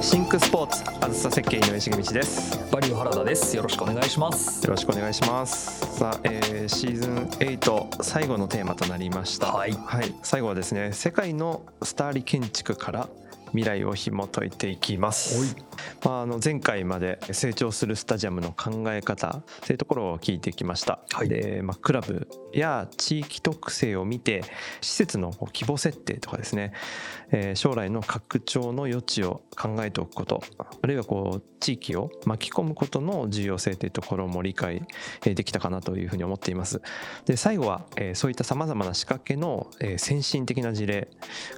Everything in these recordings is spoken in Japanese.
シンクスポーツあずさ設計井上重道です。バリュー原田です。よろしくお願いします。よろしくお願いします。さあ、えーシーズン8最後のテーマとなりました。はい。最後はですね世界のスターリ建築から未来を紐解いていきます、まあ、あの前回まで成長するスタジアムの考え方というところを聞いてきました、はい。で、まあ、クラブや地域特性を見て施設の規模設定とかですね、えー将来の拡張の余地を考えておくこと。あるいはこう地域を巻き込むことの重要性というところも理解えーできたかなというふうに思っています。で最後は、えーそういったさまざまな仕掛けの、えー先進的な事例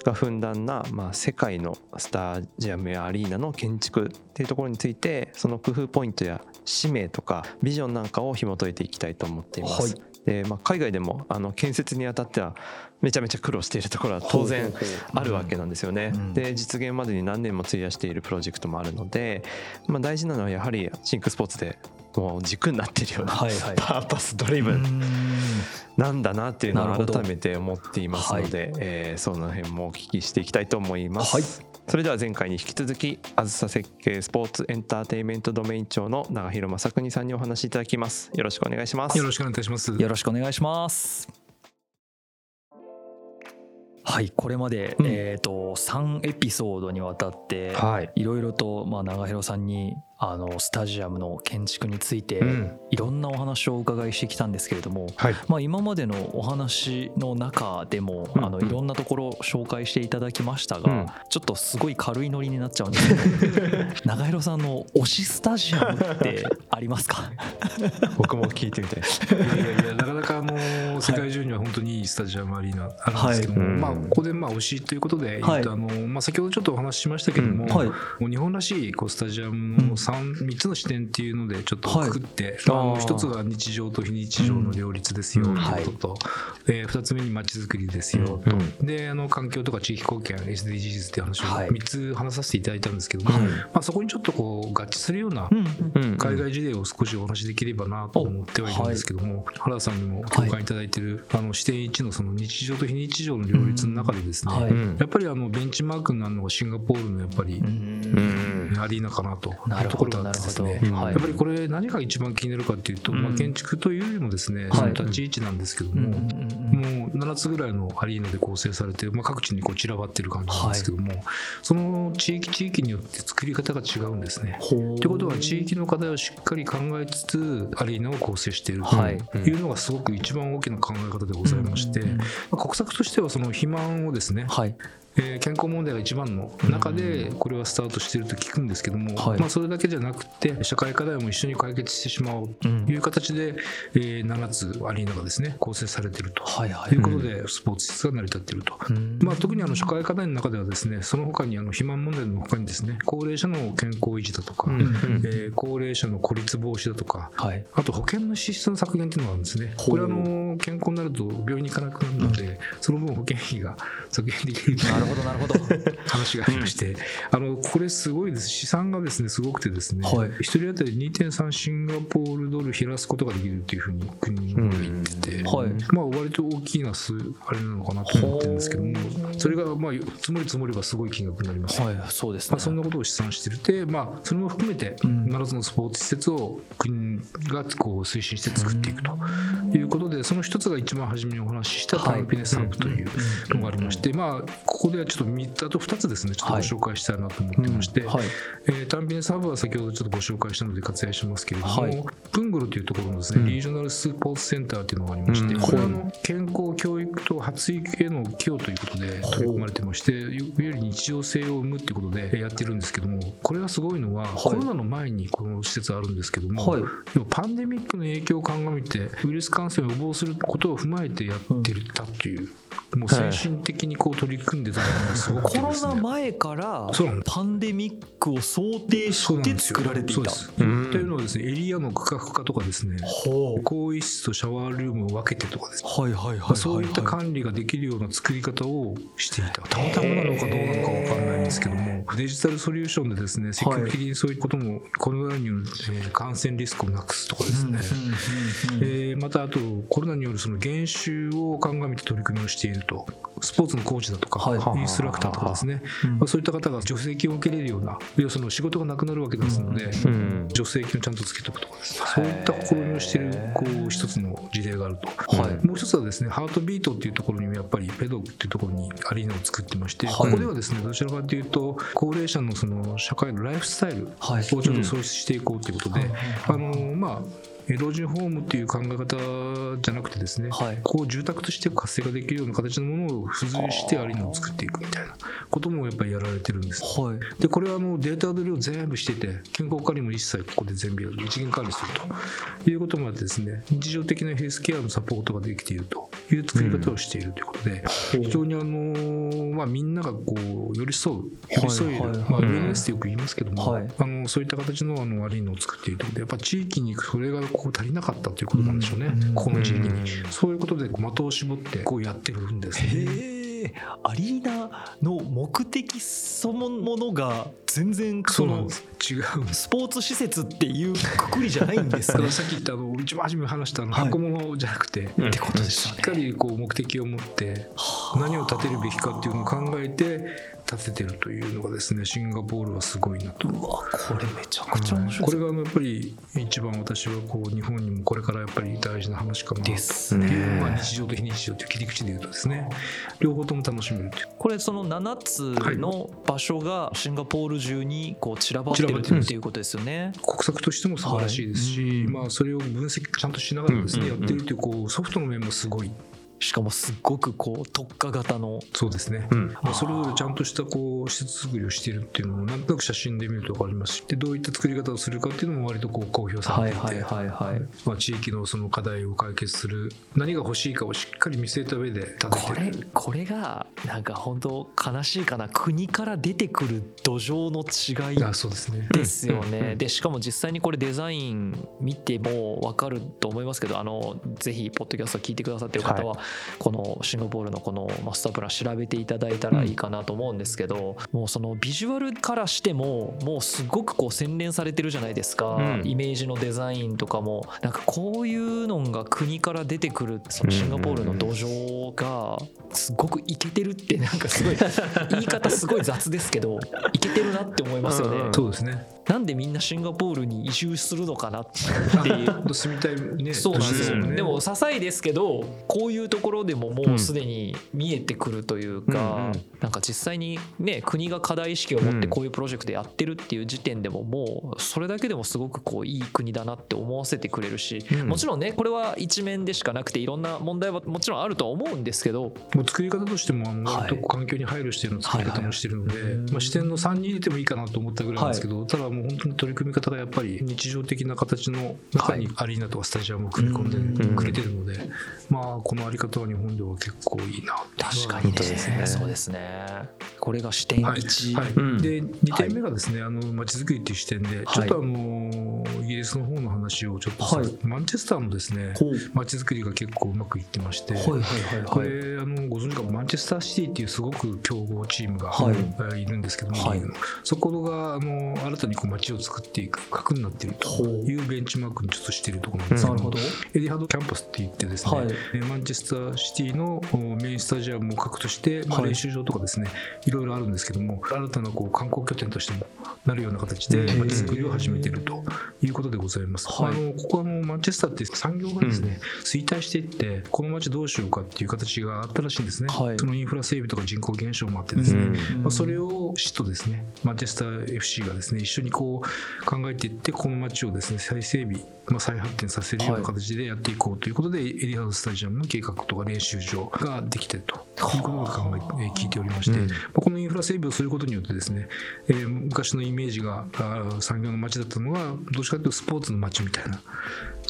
がふんだんな、まあ、世界のスタジアムやアリーナの建築っていうところについてその工夫ポイントや使命とかビジョンなんかを紐解いていきたいと思っています。はい。でまあ、海外でもあの建設にあたってはめちゃめちゃ苦労しているところは当然あるわけなんですよね。うん。で実現までに何年も費やしているプロジェクトもあるので、まあ、大事なのはやはりシンクスポーツでもう軸になっているような。パーパスドリブン。なんだなっていうのを改めて思っていますので、えーその辺もお聞きしていきたいと思います。はいそれでは前回に引き続きあずさ設計スポーツエンターテインメントドメイン長の長広正邦さんにお話しいただきます。よろしくお願いします。よろしくお願いします。よろしくお願いします。はい、これまで、うんえっ、と3エピソードにわたって、はい。いろいろとまあ長広さんにあのスタジアムの建築について、うん。いろんなお話をお伺いしてきたんですけれども、はい。まあ、今までのお話の中でも、うん。あのいろんなところを紹介していただきましたが、うん。ちょっとすごい軽いノリになっちゃうんですけど 長広さんの推しスタジアムってありますか？僕も聞いてみたいです。いやいやいやなかなかあの世界中には本当にいいスタジアムアリーナあるんですけども、はい。うん。まあここでまあ推しということではい。あのまあ先ほどちょっとお話ししましたけども、うん。日本らしいこうスタジアムの三三つの視点っていうのでちょっとはい。くくって、あー。あの一つは日常と非日常の両立ですようん。ということと、えー二つ目に街づくりですよと、うん。であの環境とか地域貢献 SDGs っていう話をはい。3つ話させていただいたんですけども、はいまあ、そこにちょっとこう合致するような海外事例を少しお話しできればなと思ってはいるんですけども、原田さんにも共感いただいてい。る、あの視点1のその日常と非日常の両立の中でですね、やっぱりあのベンチマークになるのがシンガポールのやっぱりうんアリーナかなと。いうところがですね。やっぱりこれ何が一番気になるかっていうと、うん。まあ、建築というよりもですね、い。その立ち位置なんですけども、もう7つぐらいのアリーナで構成されて、まあ、各地にこう散らばってる感じなんですけども、その地域地域によって作り方が違うんですね。ということは地域の課題をしっかり考えつつアリーナを構成しているはい。というのがすごく一番大きな考え方でございまして、まあ国策としてはその肥満をですね、はいえー健康問題が一番の中でこれはスタートしていると聞くんですけども、はい。まあ、それだけじゃなくて社会課題も一緒に解決してしまおうとうん。いう形で、えー7つアリーナがですね構成されていると。はいうことでスポーツ施設が成り立っていると、うん。まあ、特にあの社会課題の中ではですねその他にあの肥満問題の他にですね高齢者の健康維持だとか、うんえー高齢者の孤立防止だとかはい。あと保険の支出の削減っていうのがあるんですね。これあの健康になると病院に行かなくなるので、その分保険費が削減できるという。なるほどなるほど。話がありまして、あのこれすごいです。試算がですねすごくてですね、はい。一人当たり2.3シンガポールドル減らすことができるというふうに国が言ってて、はい。まあ割と大きな数あれなのかなと思ってるんですけども、それがまあ積もり積もればすごい金額になります。はいそうですね。まあ、そんなことを試算してるで、まあ、それも含めてうん。7つのスポーツ施設を国がこう推進して作っていくということでその一つが一番初めにお話ししたタンピネスハブというのがありまして、まあ、ここではちょっと3つあと2つですねちょっとご紹介したいなと思ってまして、はい。えータンピネスハブは先ほどちょっとご紹介したので割愛しますけれども、はい。プングロというところのですね、うん。リージョナルスポーツセンターというのがありまして、うんこれはあの健康教育と発育への寄与ということで取り組まれてましていわゆる日常性を生むっていうことでやってるんですけどもこれがすごいのは、コロナの前にこの施設あるんですけども、はい。でもパンデミックの影響を鑑みてウイルス感染を予防することを踏まえてやってたっていうもう先進的にこう取り組んでたのがすごくコロナ前からパンデミックを想定して作られていた。というのはですねエリアの区画化とかですね更衣室とシャワールームを分けてとかですね。はいはいはいそういった管理ができるような作り方をしていた。たまたまなのかどうなのか分かんないんですけどもデジタルソリューションでですね積極的にそういうこともコロナによる、えー感染リスクをなくすとかですね、えーまたあとコロナによるその減収を鑑みて取り組みをしていると。スポーツのコーチだとか、はい。インストラクターとかですね、うんまあ、そういった方が助成金を受けれるような要はその仕事がなくなるわけですので、うん。助成金をちゃんとつけておくとかですね。そういった試みをしているこう一つの事例があると、はい。もう一つはですねハートビートっていうところにもやっぱりペドックっていうところにアリーナを作ってまして、はい。ここではですねどちらかというと高齢者のその社会のライフスタイルはいをちょっと創出していこうとい。うことで、あのまあ老人ホームっていう考え方じゃなくてですね、はい。こう住宅として活性化できるような形のものを付随してアリーナを作っていくみたいなこともやっぱりやられてるんです。はい。でこれはあのデータ取りを全部してて健康管理も一切ここで全部やる一元管理するということもあってですね日常的なヘルスケアのサポートができているという作り方をしているということで、非常にあの、まあ、みんながこう寄り添う寄り添える、はいはい。まあ、ウェルネスってよく言いますけども、はい。あのそういった形のあのアリーナを作っているということでやっぱ地域にそれがこう足りなかったということなんでしょうね、うん。ここの地域に、うん。そういうことで的を絞ってこうやってるんですね。へえ。アリーナの目的そのものが全然その違うスポーツ施設っていうくくりじゃないんですね。さっき言ったあの一番初めに話したあのはい。箱物じゃなくて、うん。ってことですよね。しっかりこう目的を持って何を立てるべきかっていうのを考えて立ててるというのがですねシンガポールはすごいなと。うわこれめちゃくちゃ面白い。これがやっぱり一番私はこう日本にもこれからやっぱり大事な話かなと。ですっていうね。まあ日常と非日常という切り口で言うとですね。両方とも楽しめる。というこれその7つの場所がシンガポール中にこう散らばってるっていうことですよね。国策としても素晴らしいですし、はい。うんまあ、それを分析ちゃんとしながらですね、うん。うん。うん。やってるというこうソフトの面もすごいしかもすっごくこう特化型の。そうですね、うん。まあ、それぞれちゃんとしたこう施設作りをしているっていうのもなんとなく写真で見ると分かります。しでどういった作り方をするかっていうのも割とこう公表さはいれていて、はいはいはい。まあ、地域のその課題を解決する何が欲しいかをしっかり見据えた上で立これて。てるこれがなんか本当悲しいかな国から出てくる土壌の違いあそうですね。ですよね。でしかも実際にこれデザイン見ても分かると思いますけどあのぜひポッドキャスト聞いてくださってる方は、このシンガポールのこのマスタープラン調べていただいたらいいかなと思うんですけど、もうそのビジュアルからしてももうすごくこう洗練されてるじゃないですか、うん。イメージのデザインとかも。なんかこういうのが国から出てくるそのシンガポールの土壌がすごくイケてるってなんかすごい 言い方すごい雑ですけどイケてるなって思いますよね。うん。そうですねなんでみんなシンガポールに移住するのかなっていう。本当住みたいね。そうなんですよ、でも些細ですけどこういうところでももうすでに見えてくるというか、なんか実際にね国が課題意識を持ってうんこういうプロジェクトやってるっていう時点でももうそれだけでもすごくこういい国だなって思わせてくれるし、うん。もちろんねこれは一面でしかなくていろんな問題はもちろんあるとは思うんですけどもう作り方としても環境に配慮してるの作り方もしてるので、まあ、視点の3に入れてもいいかなと思ったぐらいなんですけど、ただもう本当に取り組み方がやっぱり日常的な形の中にアリーナとかスタジアムを組み込んでくれてるので、まあこのあり方は日本では結構いいな確かにね。本当ですね。そうですね。これが視点はい。1、はい。うん。で2点目がですね、あの街づくりっていう視点で、ちょっとあのイギリスの方の話をちょっとさ、はい。マンチェスターのですね街づくりが結構うまくいってまして、はいはいはいこはい。れあのご存知かマンチェスターシティっていうすごく強豪チームが、はい。えーいるんですけども、はい。そこがあの新たにこう街を作っていく核になっているというベンチマークにちょっとしているところなんですけど,、ど。エディハドキャンパスって言ってですね、はい。えーマンチェスターシティのおメインスタジアムを核として、まあ、はい。練習場とかですね、い、ろいろあるんですけども新たなこう観光拠点としてもなるような形でうん。街づくりを始めているということでございます。はい。あのここはあのマンチェスターって産業がですね、衰退していってこの街どうしようかっていう形があったらしいんですね、はい。そのインフラ整備とか人口減少もあってですね、うん。まあ、それをと市とですね。マンチェスター FC がですね一緒にこう考えていってこの街をですね再整備、まあ、再発展させるような形でやっていこうということで、エディハウススタジアムの計画とか練習場ができてると。いうことが考え聞いておりまして、うんまあこのインフラ整備をすることによってですね、えー昔のイメージが産業の街だったのがどっちかというとスポーツの街みたいな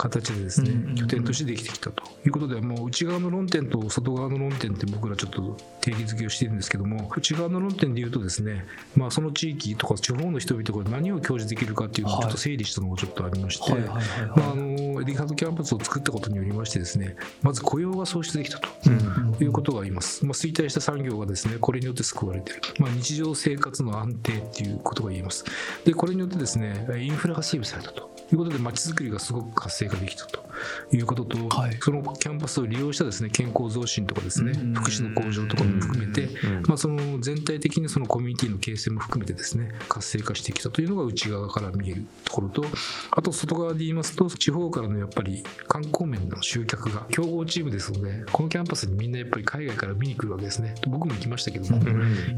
形でですね、うんうんうん。拠点としてできてきたということでもう内側の論点と外側の論点って僕らちょっと定義づけをしているんですけども内側の論点で言うとですね、まあ、その地域とか地方の人々が何を享受できるかっていうのをちょっと整理したのがちょっとありまして、はいはいはいまあ、あのエティハドキャンパスを作ったことによりましてですねまず雇用が創出できたと。うんということがあります、まあ、衰退した産業がですねこれによって救われている、まあ、日常生活の安定っていうことが言えます。でこれによってですねインフラが整備されたということで街づくりがすごく活性化できたということと、はい。そのキャンパスを利用したですね健康増進とかですねうん。福祉の向上とかも含めて、うん。まあ、その全体的にそのコミュニティの形成も含めてですね活性化してきたというのが内側から見えるところとあと外側で言いますと地方からのやっぱり観光面の集客が強豪チームですのでこのキャンパスにみんなやっぱり海外から見に来るわけですね。僕も行きましたけども、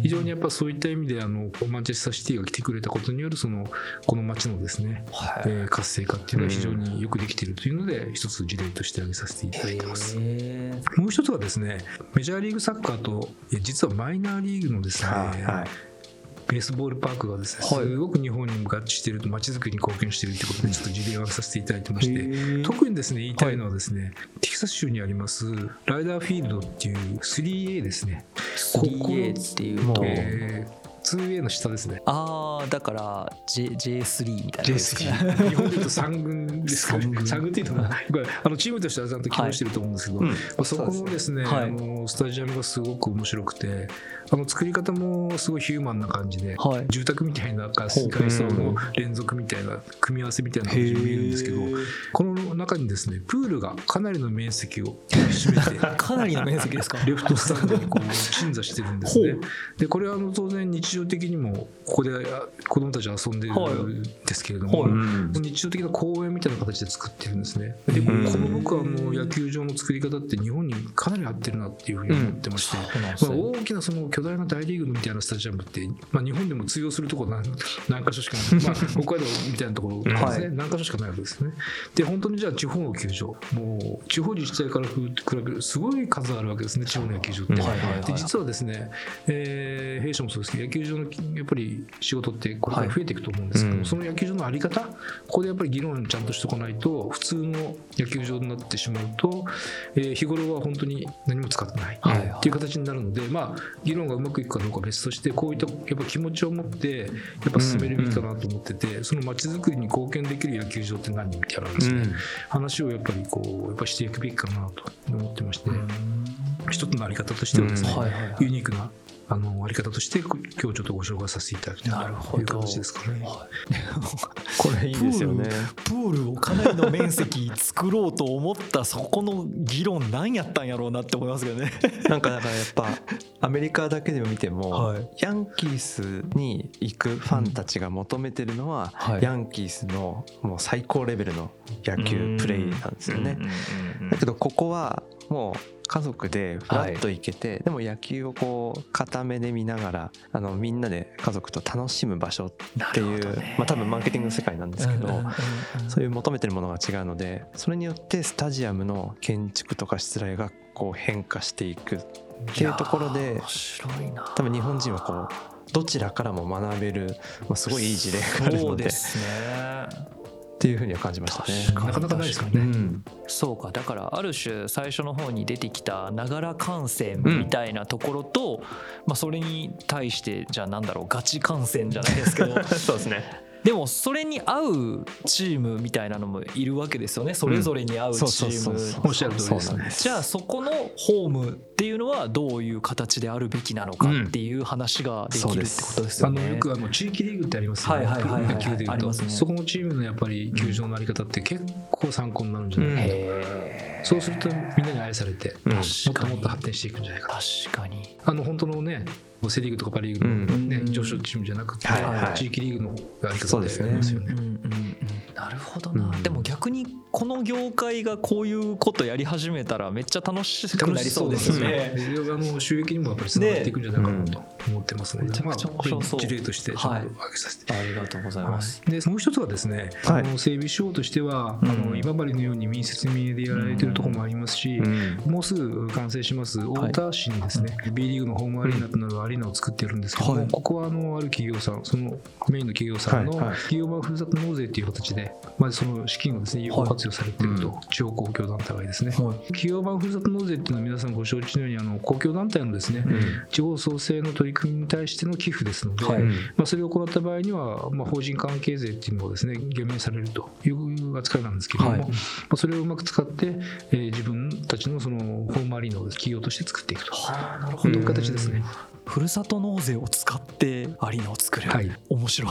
非常にやっぱそういった意味であのマンチェスターシティが来てくれたことによるそのこの街のですね、はい。えー活性化っていうのは非常によくできているというので一つ事例として挙げさせていただいてます。へもう一つはですねメジャーリーグサッカーと実はマイナーリーグのですね、はいはい。ベースボールパークがですねはい。すごく日本にも合致していると街づくりに貢献しているということでちょっと事例を挙げさせていただいてましてー。特にですね言いたいのはですね、テキサス州にありますライダーフィールドっていう 3A ですね、3A っていうもと。えー 2A の下ですね。ああだから J J3 みたいな。J3 日本で言うと3軍ですかね。三軍。3軍っていうのはこれあのチームとしてはちゃんと機能してると思うんですけど、うん。まあ、そこのですね、はい。あのスタジアムがすごく面白くてあの作り方もすごいヒューマンな感じで、はい。住宅みたいな外装の連続みたいな組み合わせみたいな感じに見えるんですけどこの中にですねプールがかなりの面積を占めて かなりの面積ですか？レフトスタンドにこう鎮座してるんですね。でこれはあの当然日常的にもここであ子供たちは遊んでるんですけれども、はい。うん日常的な公園みたいな形で作ってるんですね。でこの僕はあの野球場の作り方って日本にかなり合ってるなっていうふうに思ってまして。そうなんまあ、ね大きなその巨大な大リーグみたいなスタジアムって、まあ、日本でも通用するところ何 何箇所しかない、まあ、北海道みたいなところですね、はい。何箇所しかないわけですね。で本当にじゃあ地方の球場もう地方自治体から比べるすごい数あるわけですね地方の野球場って。うん。はいはいはい。で実はですね、えー弊社もそうですけど野球場のやっぱり仕事ってこれから増えていくと思うんですけど、はいその野球場のあり方ここでやっぱり議論ちゃんとしておかないと普通の野球場になってしまうと、えー日頃は本当に何も使ってないっていう形になるのでまあ議論がうまくいくかどうかは別としてこういったやっぱ気持ちを持ってやっぱ進めるべきかなと思ってて、その街づくりに貢献できる野球場って何みたいなですね、話をやっぱりこうやっぱしていくべきかなと思ってまして、一つのあり方としてはですね、うん。はいはいはい。ユニークなあのあり方として今日ちょっとご紹介させていただきたいという形ですかね。これいいですよね。プールをかなりの面積作ろうと思ったそこの議論何やったんやろうなって思いますけどね。なんかだからやっぱアメリカだけで見ても、はい。ヤンキースに行くファンたちが求めてるのは、はい。ヤンキースのもう最高レベルの野球プレーなんですよね。だけどここはもう家族でフラッと行けて、でも野球をこう片目で見ながらあのみんなで家族と楽しむ場所っていう、まあ、多分マーケティングの世界なんですけど、そういう求めてるものが違うのでそれによってスタジアムの建築とかしつらいがこう変化していくっていうところで面白いな。多分日本人はこうどちらからも学べる、まあ、すごいいい事例があるのでそうですね。っていうふうには感じましたね。なかなかないですからね。うんそうかだからある種最初の方に出てきたながら観戦みたいなところと、まあ、それに対してじゃあなんだろうガチ観戦じゃないですけど そうですね。でもそれに合うチームみたいなのもいるわけですよね。それぞれに合うチームおっしゃる通りです。じゃあそこのホームっていうのはどういう形であるべきなのかっていう話ができるってことですあよね。のよくあの地域リーグってありますよね。はいはいはいはい。野球でいうと、ね。そこのチームのやっぱり球場のあり方って結構参考になるんじゃないかな。と、へーそうするとみんなに愛されて、うん。もっともっと発展していくんじゃないかな。確かに。あの本当のね、セリーグとかパリーグの、ねうん。上昇チームじゃなくて、はいはい。地域リーグのやり方でそうですね。ありますよね。なるほどな、うん。でもここの業界がこういうことやり始めたらめっちゃ楽しくなりそうですよね。ね。あの収益にもやっぱりつながっていくんじゃないかなと思ってますので、めちゃくちゃ面白そう事例としてちょっと挙げさせて。ありがとうござい。ます。でもう一つはですね、はい。あの整備手法としては、あのうん。今治のように民設民営でやられているところもありますし、うん。もうすぐ完成します太田市にですね、B リーグのホームアリーナとなるアリーナを作っているんですけども、はい。ここはあのある企業さんそのメインの企業さんのはい。はい。企業版ふるさと納税という形でまずその資金をですね有効活用されていると、は地方公共団体がですね、はい。企業版ふるさと納税っていうのは皆さんご承知のようにあの公共団体のですね、うん。地方創生の取り組みに対しての寄付ですので、はい。うんまあ、それを行った場合には、まあ、法人関係税っていうのをですね減免されるという扱いなんですけれども、はい。まあ、それをうまく使って、えー自分たちのそのホームアリーナを企業として作っていくと。いう形ですね。ふるさと納税を使ってアリーナを作る。はい面白い。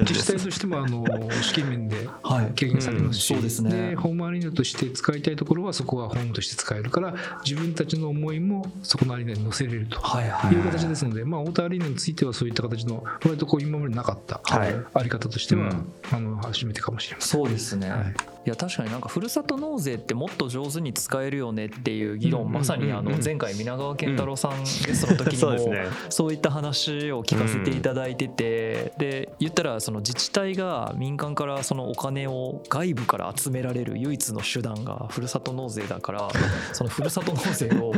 自治体としてもあの 資金面ではい軽減されますし、うんそうですねホームアリーナとして使いたいところはそこはホームとして使えるから自分たちの思いもそこのアリーナに載せれると。はいはいいう形ですので、まあ、太田アリーナについてはそういった形の割とこう今までなかったはいあり方としては、うんあの初めてかもしれません。そうですね、はいい、や確かになんかふるさと納税ってもっと上手に使えるよねっていう議論、うんまさにあのうん前回皆川健太郎さんゲストの時にもそうですねそういった話を聞かせていただいてて、で言ったらその自治体が民間からそのお金を外部から集められる唯一の手段がふるさと納税だからそのふるさと納税を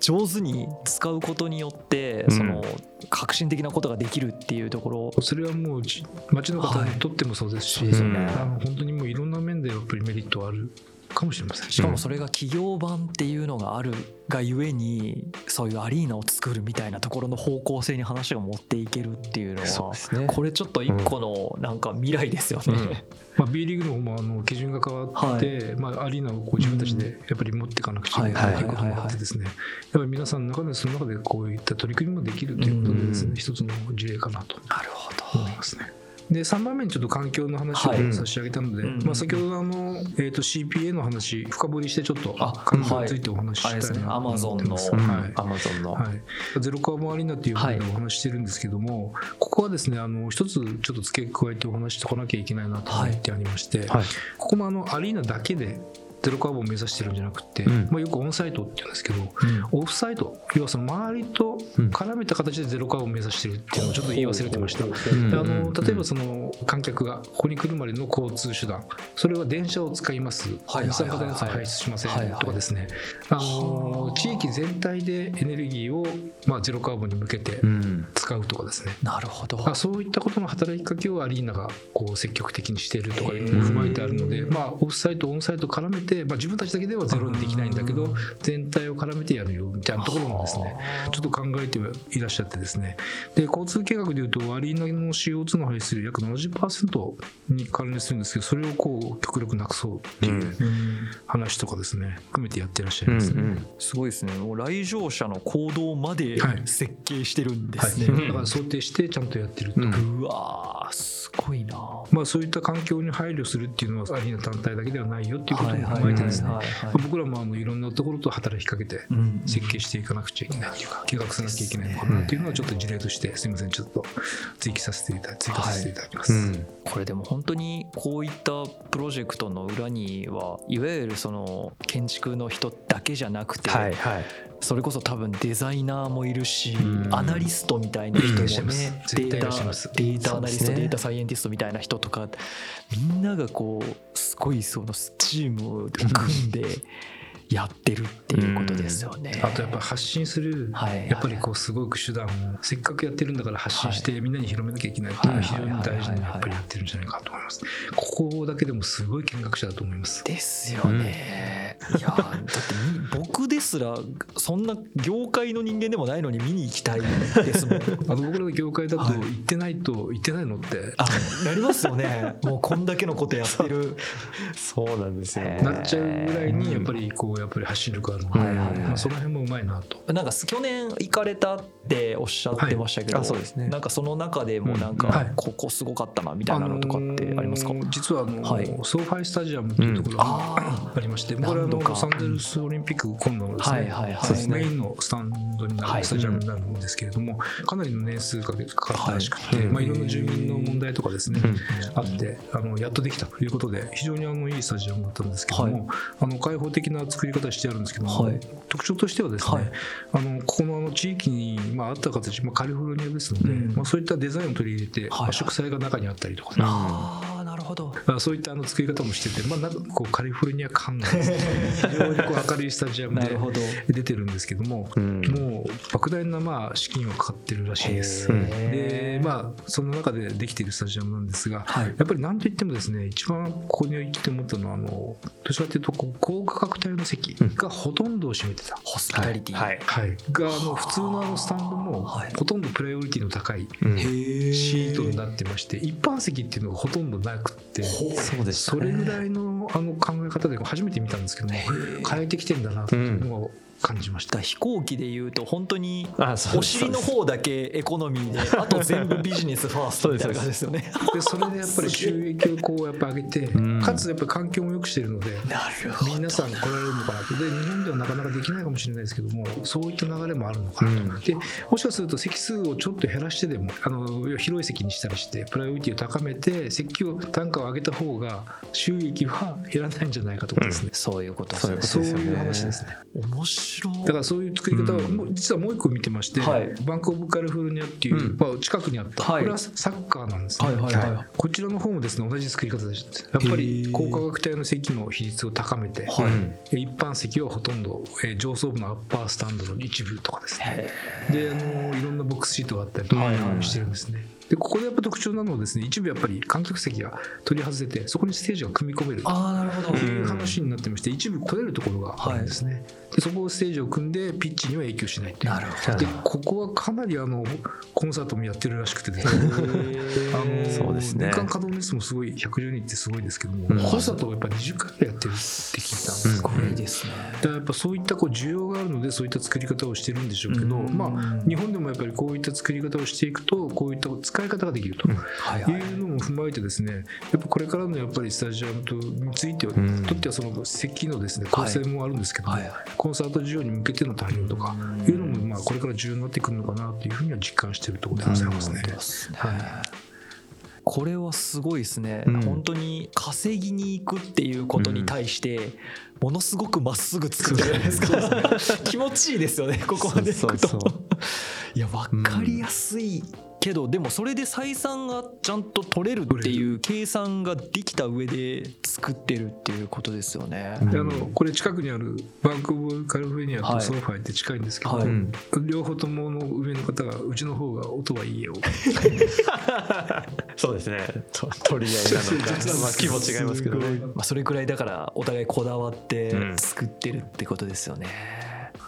上手に使うことによってその革新的なことができるっていうところ。それはもうじ町の方にとってもそうですし、はい。あの本当にもういろんな面でやっぱりメリットはあるかもしれません。しかもそれが企業版っていうのがあるがゆえにそういうアリーナを作るみたいなところの方向性に話が持っていけるっていうのはそうですね。これちょっと一個のなんか未来ですよね。まあ、B リーグの方もあの基準が変わって、まあ、アリーナをこう自分たちでやっぱり持っていかなくちゃいけないということもあってですねやっぱり皆さんの中でその中でこういった取り組みもできるということでですねうん。一つの事例かなと。なるほ思いますね。で3番目にちょっと環境の話をはい。差し上げたので、うん。まあ、先ほどあの、えー、と CPA の話深掘りしてちょっとあ環境についてお話ししたいなと思ってます。Amazon のはい。アマゾンの。はい、ゼロカーボンアリーナっていうことでお話ししてるんですけども、ここはですねあの一つちょっと付け加えてお話ししておかなきゃいけないなと思ってありまして、はい。ここもあのアリーナだけでゼロカーボンを目指してるんじゃなくて、うん。まあ、よくオンサイトって言うんですけど、オフサイト要はその周りと絡めた形でゼロカーボンを目指してるっていうのをちょっと言い忘れてました。うん。であの例えばその観客がここに来るまでの交通手段それは電車を使います。はい二酸化炭素を排出しませんとかですね。あの地域全体でエネルギーをまあゼロカーボンに向けてうん。使うとかですね。なるほど。まあそういったことの働きかけをアリーナがこう積極的にしているとかいうのも踏まえてあるので、まあ、オフサイトオンサイト絡めて、まあ、自分たちだけではゼロにできないんだけど全体を絡めてやるよみたいなところもですね。ちょっと考えていらっしゃってですね。で交通計画でいうとアリーナの CO2 の排出量約70%に関連するんですけどそれをこう極力なくそうっていううん。話とかですね含めてやってらっしゃうんいますね。うんすごいですね。もう来場者の行動まではい。設計してるんではい、すね。だから想定してちゃんとやってると、うん。うわーすごいな。まあ、そういった環境に配慮するっていうのはアリーナ単体だけではないよっていうことも踏まえてですね。はいはいはい。僕らもあのいろんなところと働きかけてうん設計していかなくちゃいけないというか計画しなきゃいけないのかなっていうのはちょっと事例としてすみません。ちょっと追記させていただ追加させていただきます。うん。これでも本当にこういったプロジェクトの裏にはいわゆるその建築の人だけじゃなくて、はいはいそれこそ多分デザイナーもいるし、うん。アナリストみたいな人もねデータデータアナリスト、データサイエンティストみたいな人とかみんながこうすごいそのチームを組んでやってるっていうことですよね。あとやっぱ発信する、はい。やっぱりこうすごく手段をせっかくやってるんだから発信してみんなに広めなきゃいけないっていうのは非常に大事にやっぱりやってるんじゃないかと思います。ここだけでもすごい見学者だと思います。ですよね。いやだってみ僕ですらそんな業界の人間でもないのに見に行きたいですもん。あの僕らの業界だとはい行ってないと行ってないのってあなりますよね。もうこんだけのことやってる。そうなんですよねなっちゃうぐらいにやっぱりこうやっぱり発信力あるので、はいはいはいまあ、その辺もうまいなと。なんか去年行かれたっっておっしゃってましたけど、はい。あそうですね。なんかその中でもなんかここすごかったなみたいなのとかってありますか、あのー実はあのー、はい。ソーファイスタジアムというところがあありまして、これはロサンゼルスオリンピック今度のですね、はいはいメインのスタンドになはいるスタジアムになるんですけれども、かなりの年数かけかかったらしくて、はい。いまあ、いろんな住民の問題とかですね、うん。あってあのやっとできたということで非常にあのいいスタジアムだったんですけども、あの開放的な作り方してあるんですけども、はい。特徴としてはですね、はい。あのここのあの地域に、まあ、あった形、まあ、カリフォルニアですので、うん。まあ、そういったデザインを取り入れて、はいまあ植栽が中にあったりとかね、ほど。まあそういったあの作り方もしてて、まあ、なんかこうカリフォルニア感がね 非常にこう。明るいスタジアムでなるほど。出てるんですけども、うん。もう莫大なまあ資金がかかってるらしいです。でまあその中でできているスタジアムなんですが、はい。やっぱり何といってもですね一番ここに行って思ったのはあのどちらかというとこう高価格帯の席がほとんどを占めてた。ホスピタリティ、はい。はい、があの普通のあのスタンドもはい。ほとんどプライオリティの高いシートになってまして一般席っていうのがほとんどなくってそうでしたそねれぐらいのあの考え方で初めて見たんですけども変えてきてんだなというのを感じました。だ飛行機でいうと本当にあそうお尻の方だけエコノミーで あと全部ビジネスファーストみたいな感じですよね。でそれでやっぱり収益をこうやっぱ上げてん。かつやっぱり環境も良くしてるのでなるほど。皆さん来られるのかなとで日本ではなかなかできないかもしれないですけどもそういった流れもあるのかなと、うん。でもしかすると席数をちょっと減らしてでもあの広い席にしたりしてプライオリティを高めて席を単価を上げた方が収益は減らないんじゃないかとかですね、そういうことそういうことそうですよね。いう話ですね。面白い。だからそういう作り方を、うん。もう実はもう一個見てまして、はい。バンク・オブ・カリフォルニアっていう、うん。まあ近くにあった、はい。これはサッカーなんですね、はいはいはい。こちらの方もですね同じ作り方でした。やっぱり高価格帯の席の比率を高めて、一般席はほとんど、えー上層部のアッパースタンドの一部とかですね。であのいろんなボックスシートがあったりとかはいはい。してるんですね、でここでやっぱ特徴なのはですね一部やっぱり観客席が取り外せてそこにステージが組み込めるとああなるほど。いう話になってまして一部取れるところがあるんですね、でそこをステージを組んでピッチには影響しないっていう。なるほど。でここはかなりあのコンサートもやってるらしくてですね。あのそうですね。年間稼働日数もすごい110人ってすごいですけども、うん。コンサートをやっぱ20回ぐらいやってるって聞いたんですすごいですね。だからやっぱそういったこう需要があるのでそういった作り方をしてるんでしょうけど、うん。まあ、日本でもやっぱりこういった作り方をしていくとこういった使い方ができると。はいうのも踏まえてですねやっぱこれからのやっぱりスタジアムとについては、ん。とってはその席のですね構成もあるんですけども、はいはい。コンサート需要に向けての対応とかいうのもまあこれから重要になってくるのかなというふうには実感しているところでございますね。これはすごいですね、うん。本当に稼ぎに行くっていうことに対してものすごくまっすぐ作ってるじゃないですか。気持ちいいですよねここまで行くと。いや分かりやすいけど、でもそれで採算がちゃんと取れるっていう計算ができた上で作ってるっていうことですよね、うん。であのこれ近くにあるバンク・オブ・カリフォルニアはい。とソーファイって近いんですけど、はい。うん。両方ともの上の方がうちの方が音はいいよ。そうですね。と取り合いなの かまあ規模違いますけどね。まあ、それくらいだからお互いこだわってうん。作ってるってことですよね、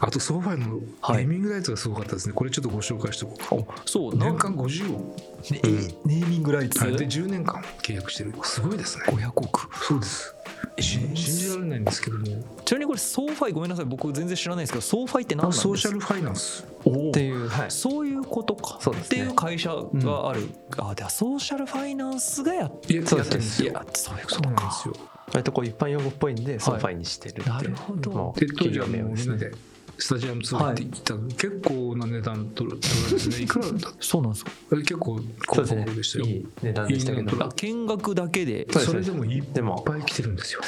あとソーファイのはい。ネーミングライツがすごかったですね。これちょっとご紹介しておこう。かそう年間50億。ねネーミングライツはい。で10年間契約してる。すごいですね。500億。そうです。し信じられないんですけども。ちなみにこれソーファイごめんなさい。僕全然知らないんですけどソーファイって何なんですか？ソーシャルファイナンス。っていうはい。そういうことか。そうですね。っていう会社がある、あではソーシャルファイナンスがやってるんですよ。いやそういうこそうとかなんですよ。割とこう一般用語っぽいんでソーファイにしてるっていう。なるほど。もうみんなでスタジアムツアーって言ったの。で、結構な値段取ら取られてね。いくら？だったそうなんですか？結構高ですね。額でしたよいい値段でした。けど見学だけで。それでもいっぱい来てるんですよ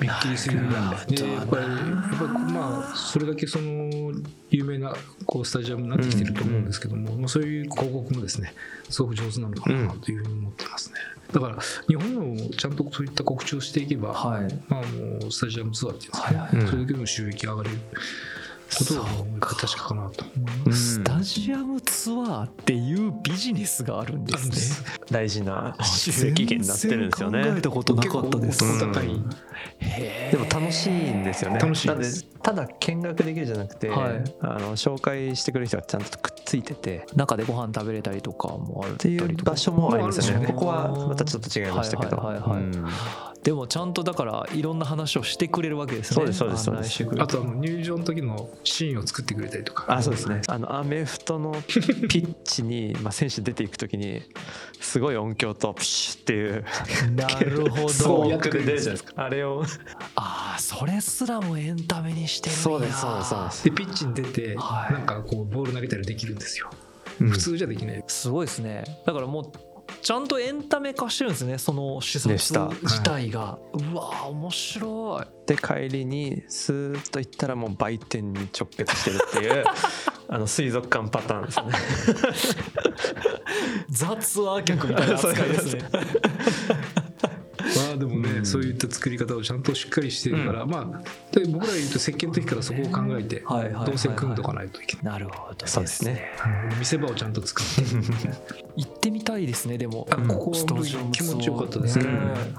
びっくりするぐらいでやっぱりやっぱりまあそれだけその有名なこうスタジアムになってきてると思うんですけども、まあ、そういう広告もですねすごく上手なのかなというふうに思ってますね、だから日本もちゃんとそういった告知をしていけば、はい。まあ、もうスタジアムツアーっていうんですかね、はいはい。それだけでも収益上がれる確かかなと。うんスタジアムツアーっていうビジネスがあるんですね。大事な収益源になってるんですよね。考えたことなかったですうんへでも楽しいんですよね。楽しいです。ただ見学できるじゃなくて、はい。あの紹介してくれる人がちゃんとくっついてて中でご飯食べれたりとかもあるっていう場所もありますよね。ね。ここはまたちょっと違いましたけど、ででもちゃんとだからいろんな話をしてくれるわけですね。そうですそうですそうです。案内してくれる。あとあの入場の時のシーンを作ってくれたりとか。あそうですね。あのアメフトのピッチに、まあ、選手出ていく時にすごい音響とプシュっていう。なるほそうどやってくれるじゃないですかあれをああそれすらもエンタメにしてるそうですそうですそうですでピッチに出て、はいなんかこうボール投げたりできるんですよ、うん普通じゃできないすごいですねだからもうちゃんとエンタメ化してるんですねその施でした。策自体が、うわー面白い。で帰りにスーッと行ったらもう売店に直結してるっていう あの水族館パターンですよね。ザ・ツアー客みたいな扱いですね。まあそういった作り方をちゃんとしっかりしてるから、まあで僕らが言うと設計の時からそこを考えてはいはいはいはい。動線組んどかないといけない、なるほどそうですね。うん。見せ場をちゃんと使って。行ってみたいですねでも。あここ気持ちよかったですね、ね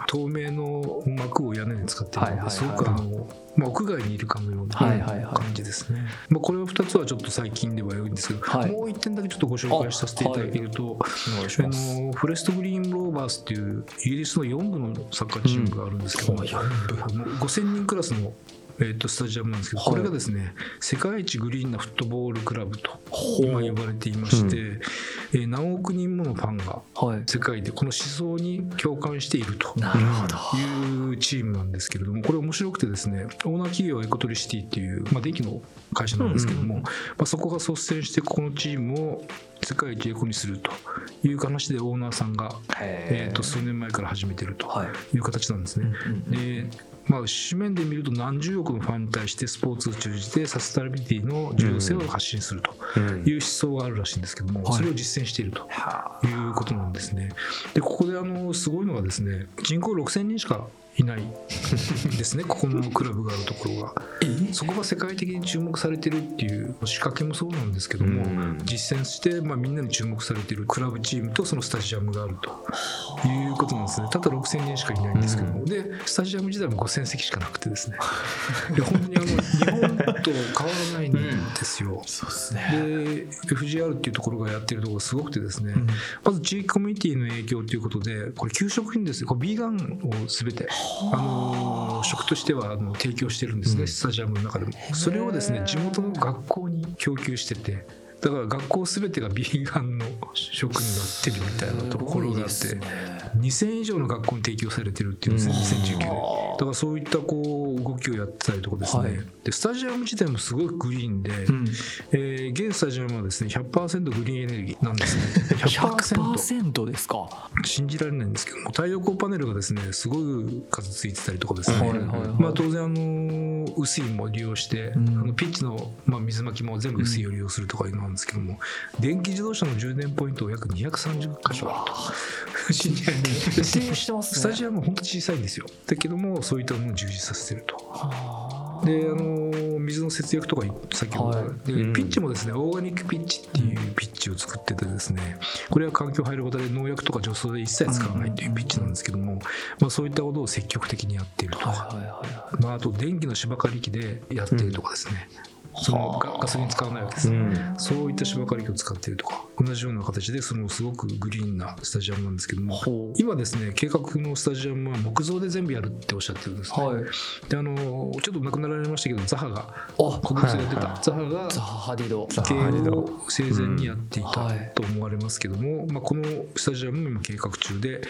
透明の幕を屋根に使ってすごくあの、まあ、屋外にいるかのようなはいはいはい。感じですね、まあ、これは2つはちょっと最近では良いんですけど、はい。もう1点だけちょっとご紹介させていただけると、お願いしあのフレストグリーンローバースっていうイギリスの4部のサッカーチームがあるんですけども、うんあの5000人クラスの、えー、とスタジアムなんですけど、はい。これがですね世界一グリーンなフットボールクラブと今呼ばれていまして、えー何億人ものファンがはい。世界でこの思想に共感しているというチームなんですけれどもこれ面白くてですねオーナー企業はエコトリシティっていう、まあ、電気の会社なんですけども、まあ、そこが率先してこのチームを世界一エコにするという話でオーナーさんが、えー、と数年前から始めてるとはい。いう形なんですね。でまあ、紙面で見ると何十億のファンに対してスポーツを通じてサステナビリティの重要性を発信するとうん。いう思想があるらしいんですけども、はい。それを実践しているということなんですね。でここであのすごいのがですね人口6000人しかいないですね。ここのクラブがあるところが。そこが世界的に注目されてるっていう仕掛けもそうなんですけども、うん。実践して、まあ、みんなに注目されてるクラブチームとそのスタジアムがあるということなんですね。ただ6000人しかいないんですけども、でスタジアム自体も5000席しかなくてですね。いや本当にあの日本と変わらないんですよ。そうですね。で FGR っていうところがやってるところがすごくてですね、まず地域コミュニティの影響ということでこれ給食品ですよ。これビーガンを全てあの食としてはあの提供してるんですね、うん。スタジアムの中でも。それをですね地元の学校に供給しててだから学校全てがビーガンの食になってるみたいなところがあって、2000以上の学校に提供されてるっていうんですね、2019年はあ。だからそういったこう動きをやってたりとかですね、はい。でスタジアム自体もすごいグリーンで、うん。えー現スタジアムはですね100%グリーンエネルギーなんですね。100% 100%ですか信じられないんですけども太陽光パネルがですねすごい数ついてたりとかですね、はいはいはい。まあ、当然あの雨水も利用して、うん。あのピッチの、まあ、水まきも全部雨水を利用するとかいうのなんですけども、電気自動車の充電ポイントを約230箇所。あると信じられスタジアムは本当小さいんですよ。だけどもそういったものを充実させてると。はあ。であの水の節約とか先ほど、はい。でうん。ピッチもですねオーガニックピッチっていうピッチを作っててですねこれは環境配慮型で農薬とか除草で一切使わないというピッチなんですけども、まあ、そういったことを積極的にやっているとか、はいはいはいまあ、あと電気の芝刈り機でやっているとかですね、そのガガソリン使わないわけです、うん。そういった芝刈り機を使っているとか。同じような形でそのすごくグリーンなスタジアムなんですけども。今ですね計画のスタジアムは木造で全部やるっておっしゃってるんですね、はい。であのちょっと亡くなられましたけどザハがあ国立でやってた、はいはい。ザハがザハ・ハディドを生前にやっていたうん。はい。と思われますけども、まあ、このスタジアムも今計画中で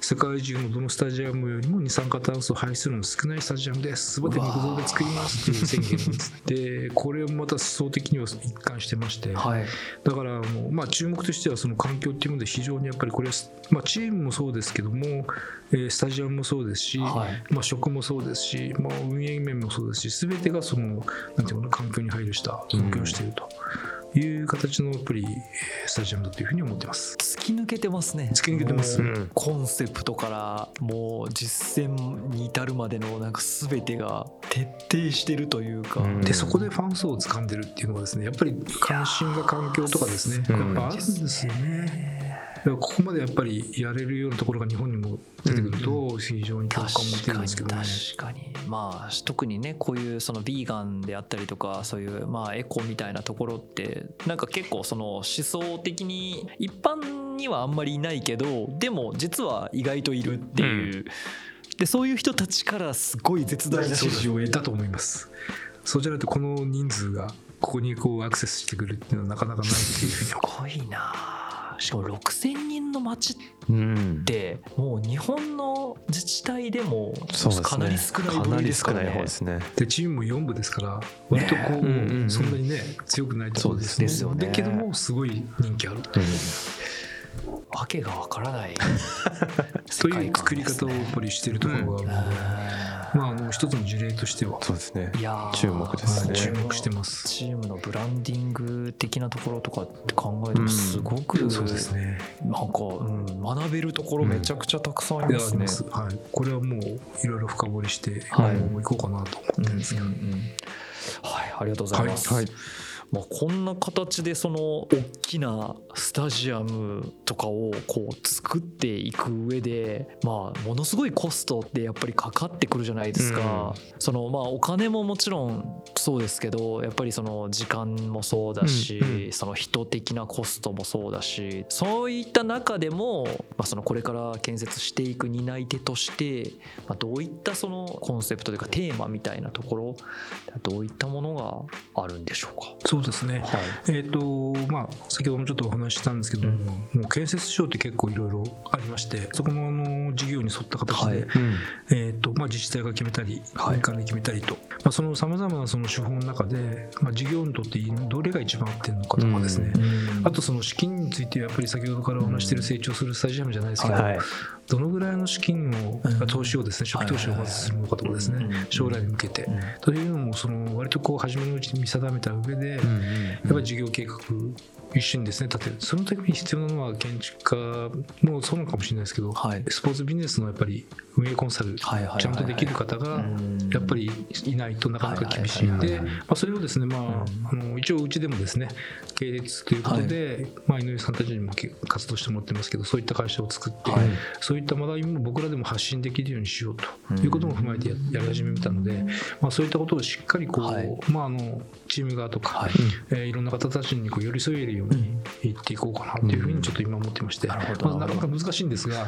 世界中のどのスタジアムよりも二酸化炭素を排出量の少ないスタジアムです。全て木造で作りますという宣言ですねでこれもまた思想的には一貫してまして、はい。だからあの、まあ、注目としてはその環境っていうもので非常にやっぱりこれ、まあ、チームもそうですけども、えースタジアムもそうですし、はい。まあ、食もそうですし、まあ、運営面もそうですし全てがそのなんていうの環境に配慮した動きをしているという形のやっぱりえースタジアムだというふうに思ってます。突き抜けてますね。突き抜けてます。もうコンセプトからもう実践に至るまでのなんか全てが徹底してるというか、うん。でそこでファン層を掴んでるっていうのはですねやっぱり関心が環境とかですね。うん。やっぱあるんですよね。ここまでやっぱりやれるようなところが日本にも出てくると非常に共感を持てるんですけどね。確かにまあ特にねこういうそのビーガンであったりとかそういうまあエコみたいなところってなんか結構その思想的に一般にはあんまりいないけどでも実は意外といるっていう。でそういう人たちからすごい絶大な支持を得たと思います。そうじゃないとこの人数がここにこうアクセスしてくるっていうのはなかなかないっていうふうにすごいなしかも6000人の町うん。ってもう日本の自治体でもかなり少ない部類かなり少ですからね。ない方ですね。でチームも4部ですから割とこう、うんうんうん。そんなにね強くないところですね。そうですよね。だけどもすごい人気あるわけがわからない という作り方をやっぱりしてるところがあるので、まああの一つの事例としては、そうですね。いやー注目ですね。はい注目してます。チームのブランディング的なところとかって考えてもすごく、そうですね。なんか、うん、学べるところめちゃくちゃたくさんあいりますね。やあります、はい、これはもういろいろ深掘りして、はい。もう行こうかなと思ってるんですけど、うんうんうん。はい、ありがとうございます。はいまあ、こんな形でその大きなスタジアムとかをこう作っていく上で、まあ、ものすごいコストってやっぱりかかってくるじゃないですか、そのまあお金ももちろんそうですけどやっぱりその時間もそうだし、うんうその人的なコストもそうだしそういった中でも、まあ、そのこれから建設していく担い手として、まあ、どういったそのコンセプトというかテーマみたいなところどういったものがあるんでしょうか？そうですね、はい。えっ、とまあ先ほどもちょっとお話ししたんですけども、もう建設省って結構いろいろありましてそこのあの事業に沿った形で、はい。うん。えーとまあ、自治体が決めたりはい。民間で決めたりと、まあ、そのさまざまなその手法の中で、まあ、事業にとってどれが一番合ってるのかとかですね、あとその資金についてやっぱり先ほどからお話している成長するスタジアムじゃないですけど、はい。どのぐらいの資金をうん。投資をですね初期投資をまずするのかとかですね。うん。将来に向けて。うん。というのもその割とこう初めのうちに見定めた上でやっぱり事業計画一緒にですね。立てるそのために必要なのは建築家もそうなのかもしれないですけどはい。スポーツビジネスのやっぱり運営コンサルちゃんとできる方がうん。やっぱりいないとなかなか厳しいで、はい。はいはいはい。まあ、それをですね、まあ、あの一応うちでもですね系列ということで、まあ、井上さんたちにもけ活動してもらってますけどそういった会社を作って、はい。そういった学びも僕らでも発信できるようにしようということも踏まえてややり始めたので、まあ、そういったことをしっかりこう、はい。まあ、あのチーム側とか、はいえーいろんな方たちにこう寄り添えるようにいっていこうかなというふうにちょっと今思ってまして、なるほど。まあ、なかなか難しいんですが、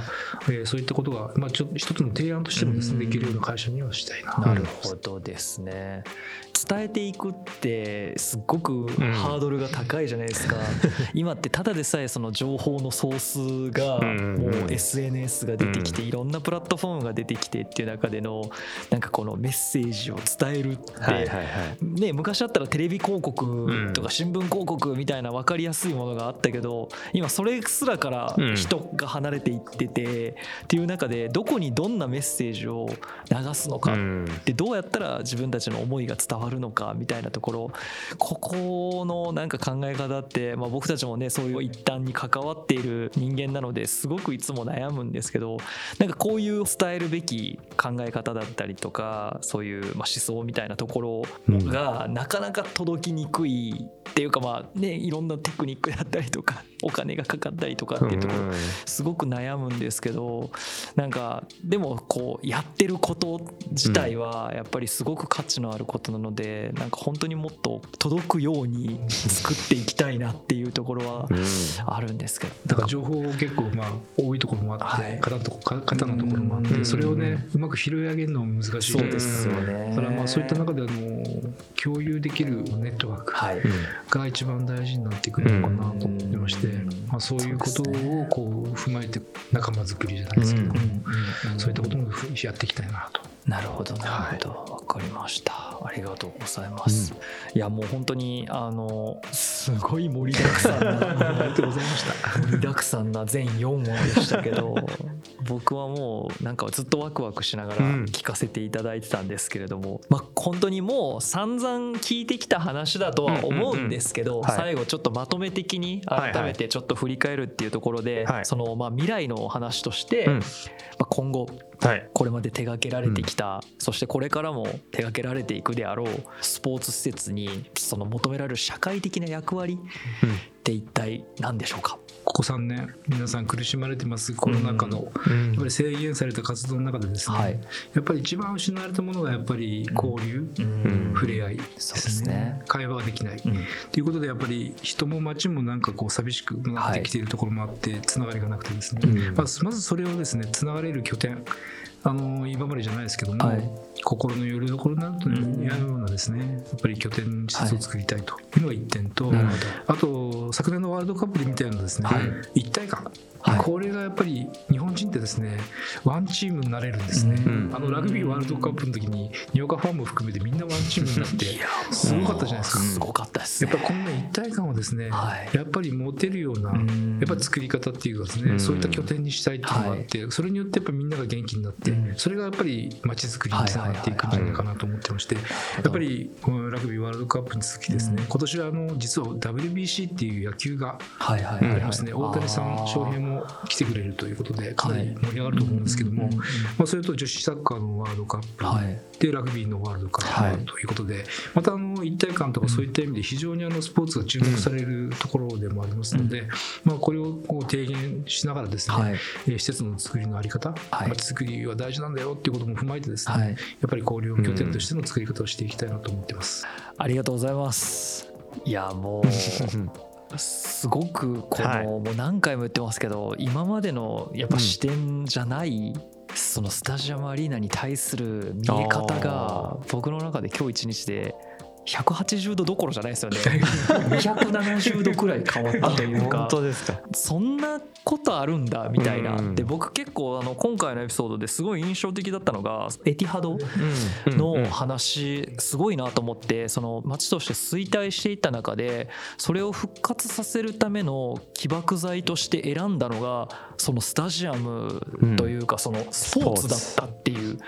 えーそういったことが、まあ、ちょっと一つの提案としてもですね、うん。できるような会社にはしたいななるほどですね伝えていくってすっごくハードルが高いじゃないですか、今ってただでさえその情報のソースがうんもう SNS が出てきていろんなプラットフォームが出てきてっていう中でのなんかこのメッセージを伝えるって、はいはいはい。ね、昔だったらテレビ広告とか新聞広告みたいな分かりやすいものがあったけど今それすらからうん。人が離れていっててっていう中でどこにどんなメッセージを流すのかうん。でどうやったら自分たちの思いが伝わるのかみたいなところここのなんか考え方って、まあ、僕たちもねそういう一端に関わっている人間なのですごくいつも悩むんですけどなんかこういう伝えるべき考え方だったりとかそういうまあ思想みたいなところがなかなか届きにくいっていうかまあねいろんなテクニックだったりとかお金がかかったりとかっていうところすごく悩むんですけどなんかでもこうやってること自体はやっぱりすごく価値のあることなのでなんか本当にもっと届くように作っていきたいなっていうところはうん。あるんですけど。だから情報結構まあ多いところもあって、はい。型のとこ型のところもあっうん。てそれをねうまく拾い上げるのも難しい。そうですよね。だからまあそういった中であの共有できるネットワークはい。が一番大事になってくるのかなと思ってまして、うん。まあ、そういうことをこう踏まえて仲間作りじゃないですけど、うん。そういったこともやっていきたいなと。なるほどなるほど。わかりましたありがとうございます、いやもう本当にあのすごい盛りだくさんな ありがとうございました。盛りだくさんな全4話でしたけど 僕はもうなんかずっとワクワクしながらうん。聞かせていただいてたんですけれども、まあ本当にもう散々聞いてきた話だとは思うんですけど、うんうんうん。はい。最後ちょっとまとめ的に改めてちょっと振り返るっていうところで、はい。そのまあ未来のお話として、うん。まあ、今後はい。これまで手掛けられてきた、そしてこれからも手掛けられていくであろうスポーツ施設にその求められる社会的な役割って一体何でしょうか、ここ3年皆さん苦しまれてますコロナ禍の、うん。やっぱり制限された活動の中でですね、はい。やっぱり一番失われたものがやっぱり交流、ん。触れ合い。ですね。会話ができない、うん。ということでやっぱり人も街もなんかこう寂しくなってきているところもあってつながりがなくてですね、うん。まずまずそれをですねつながれる拠点あの今までじゃないですけども、はい。心のよりどころになるというようなですね、やっぱり拠点施設を作りたいと。いうのが一点と、なるほあと昨年のワールドカップで見たようなですね、はい。一体感、はい。これがやっぱり日本人ってですねワンチームになれるんですね、うん。あのラグビーワールドカップの時ににわかファンも含めてみんなワンチームになってすごかったじゃないですか。すごかったですね。やっぱこんな一体感をですね、はい。やっぱり持てるような、うん。やっぱ作り方っていうかですね、うん。そういった拠点にしたいっていうのがあって、それによってやっぱりみんなが元気になって、うんそれがやっぱり街づくりにつながっていくんじゃないかなと思ってまして、やっぱりこのラグビーワールドカップに続きですね、うん今年はあの実は WBC っていう野球がはいはいはいありますね、大谷さん、翔平も来てくれるということで、かなり盛り上がると思うんですけども、まあ、それと女子サッカーのワールドカップ、はい。でラグビーのワールドカップということで、またあの一体感とかそういった意味で非常にあのスポーツが注目されるところでもありますので、まあ、これをこう提言しながらですね、施設の作りのあり方、はい。街づくりは大事なんだよっていうことも踏まえてですね、はい。やっぱり交流拠点としての作り方をしていきたいなと思ってます。ありがとうございます。いやもうすごくこの、はい。もう何回も言ってますけど今までのやっぱ視点じゃない、そのスタジアムアリーナに対する見え方が僕の中で今日一日で180度どころじゃないですよね。270度くらい変わったというか本当ですか。そんなことあるんだみたいな、うん。で僕結構あの今回のエピソードですごい印象的だったのがエティハドうん。の話すごいなと思ってその町として衰退していった中でそれを復活させるための起爆剤として選んだのがそのスタジアムというかそのスポーツだったっていう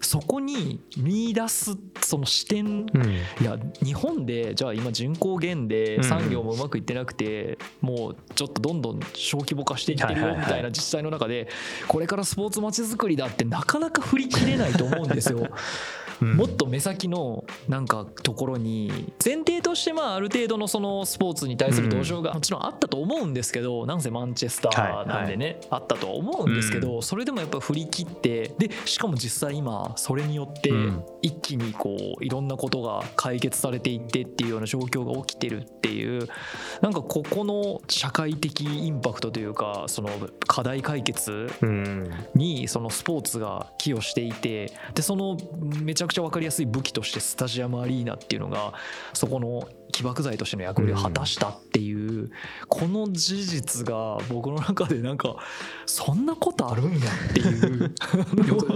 そこに見出すその視点うん。いや日本でじゃあ今人口減で産業もうまくいってなくて、もうちょっとどんどん小規模化していってるよみたいな自治体の中でこれからスポーツまちづくりだってなかなか振り切れないと思うんですよ。うん。もっと目先のなんかところに前提としてまあある程度のそのスポーツに対する同情がもちろんあったと思うんですけどなんせマンチェスターなんでねあったとは思うんですけどそれでもやっぱ振り切ってでしかも実際今それによってうん。一気にこういろんなことが解決されていってっていうような状況が起きてるっていうなんかここの社会的インパクトというかその課題解決うん。にそのスポーツが寄与していてでそのめちゃくちゃ分かりやすい武器としてスタジアムアリーナっていうのがそこの起爆剤としての役割を果たしたっていう、この事実が僕の中でなんかそんなことあるんやっていう。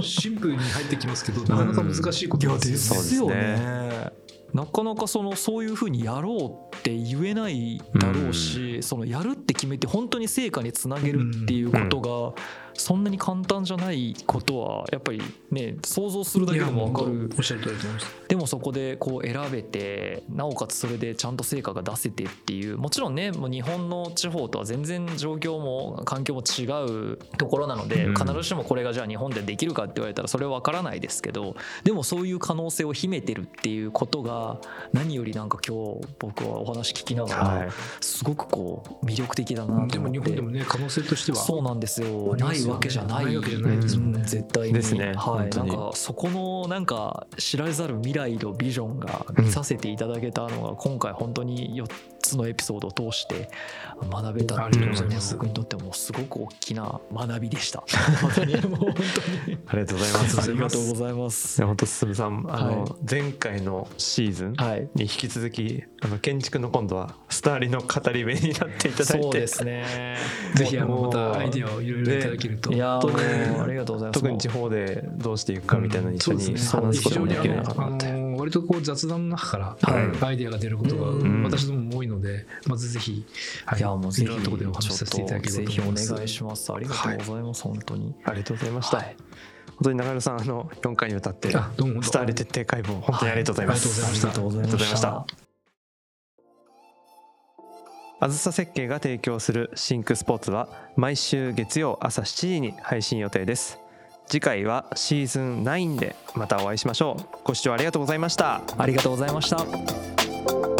シンプルに入ってきますけどなかなか難しいことですよね。なかなかそのそういうふうにやろうって言えないだろうし、そのやるって決めて本当に成果につなげるっていうことがそんなに簡単じゃないことはやっぱりね想像するだけでも分かる。おっしゃる通りだと思います。でもそこでこう選べてなおかつそれでちゃんと成果が出せてっていうもちろんねもう日本の地方とは全然状況も環境も違うところなのでうん。必ずしもこれがじゃあ日本でできるかって言われたらそれは分からないですけどでもそういう可能性を秘めてるっていうことが何よりなんか今日僕はお話聞きながはらすごくこう魅力的だなとでも思って。日本でもね可能性としてはそうなんですよ。ないないわけじゃないですもんね。うん絶対に。ですね。はい。なんかそこのなんか知られざる未来のビジョンが見させていただけたのが今回本当に4つのエピソードを通して学べたっていうのがね僕にとってもすごく大きな学びでした。本当にもう本当にありがとうございます。ありがとうございます。いや本当進さん。あの、はい。前回のシーズンはい。に引き続きあの建築の今度はスターリの語り部になっていただいて。そうですね。ぜひあのまたアイディアをいろいろいただけると。いやありがとうございます。特に地方でどうしていくかみたいなの一緒に話すこともできるなと思って、のあの割とこう雑談の中からはい。アイディアが出ることがうん。私どもも多いので、まずぜひ、はい。やもうぜひところでお話しさせていただければと思います。願いします。ありがとうございます本当に。ありがとうございました、はい本当に中村さんあの4回にわたってあどうも。どうもスターリ徹底解剖本当にありがとうございます、はいありがとうございました。ありがとうございましたあずさ設計が提供するシンクスポーツは毎週月曜朝7時に配信予定です。次回はシーズン9でまたお会いしましょう。ご視聴ありがとうございました。ありがとうございました。